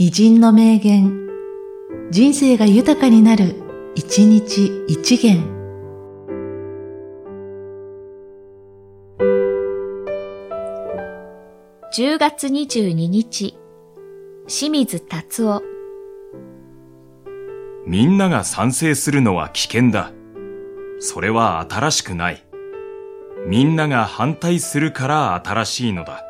偉人の名言、人生が豊かになる、一日一元。10月22日、清水達夫。みんなが賛成するのは危険だ。それは新しくない。みんなが反対するから新しいのだ。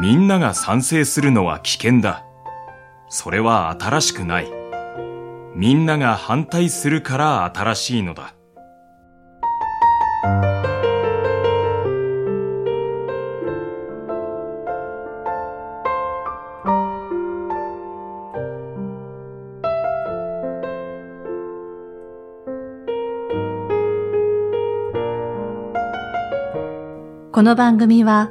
みんなが賛成するのは危険だ。それは新しくない。みんなが反対するから新しいのだ。この番組は、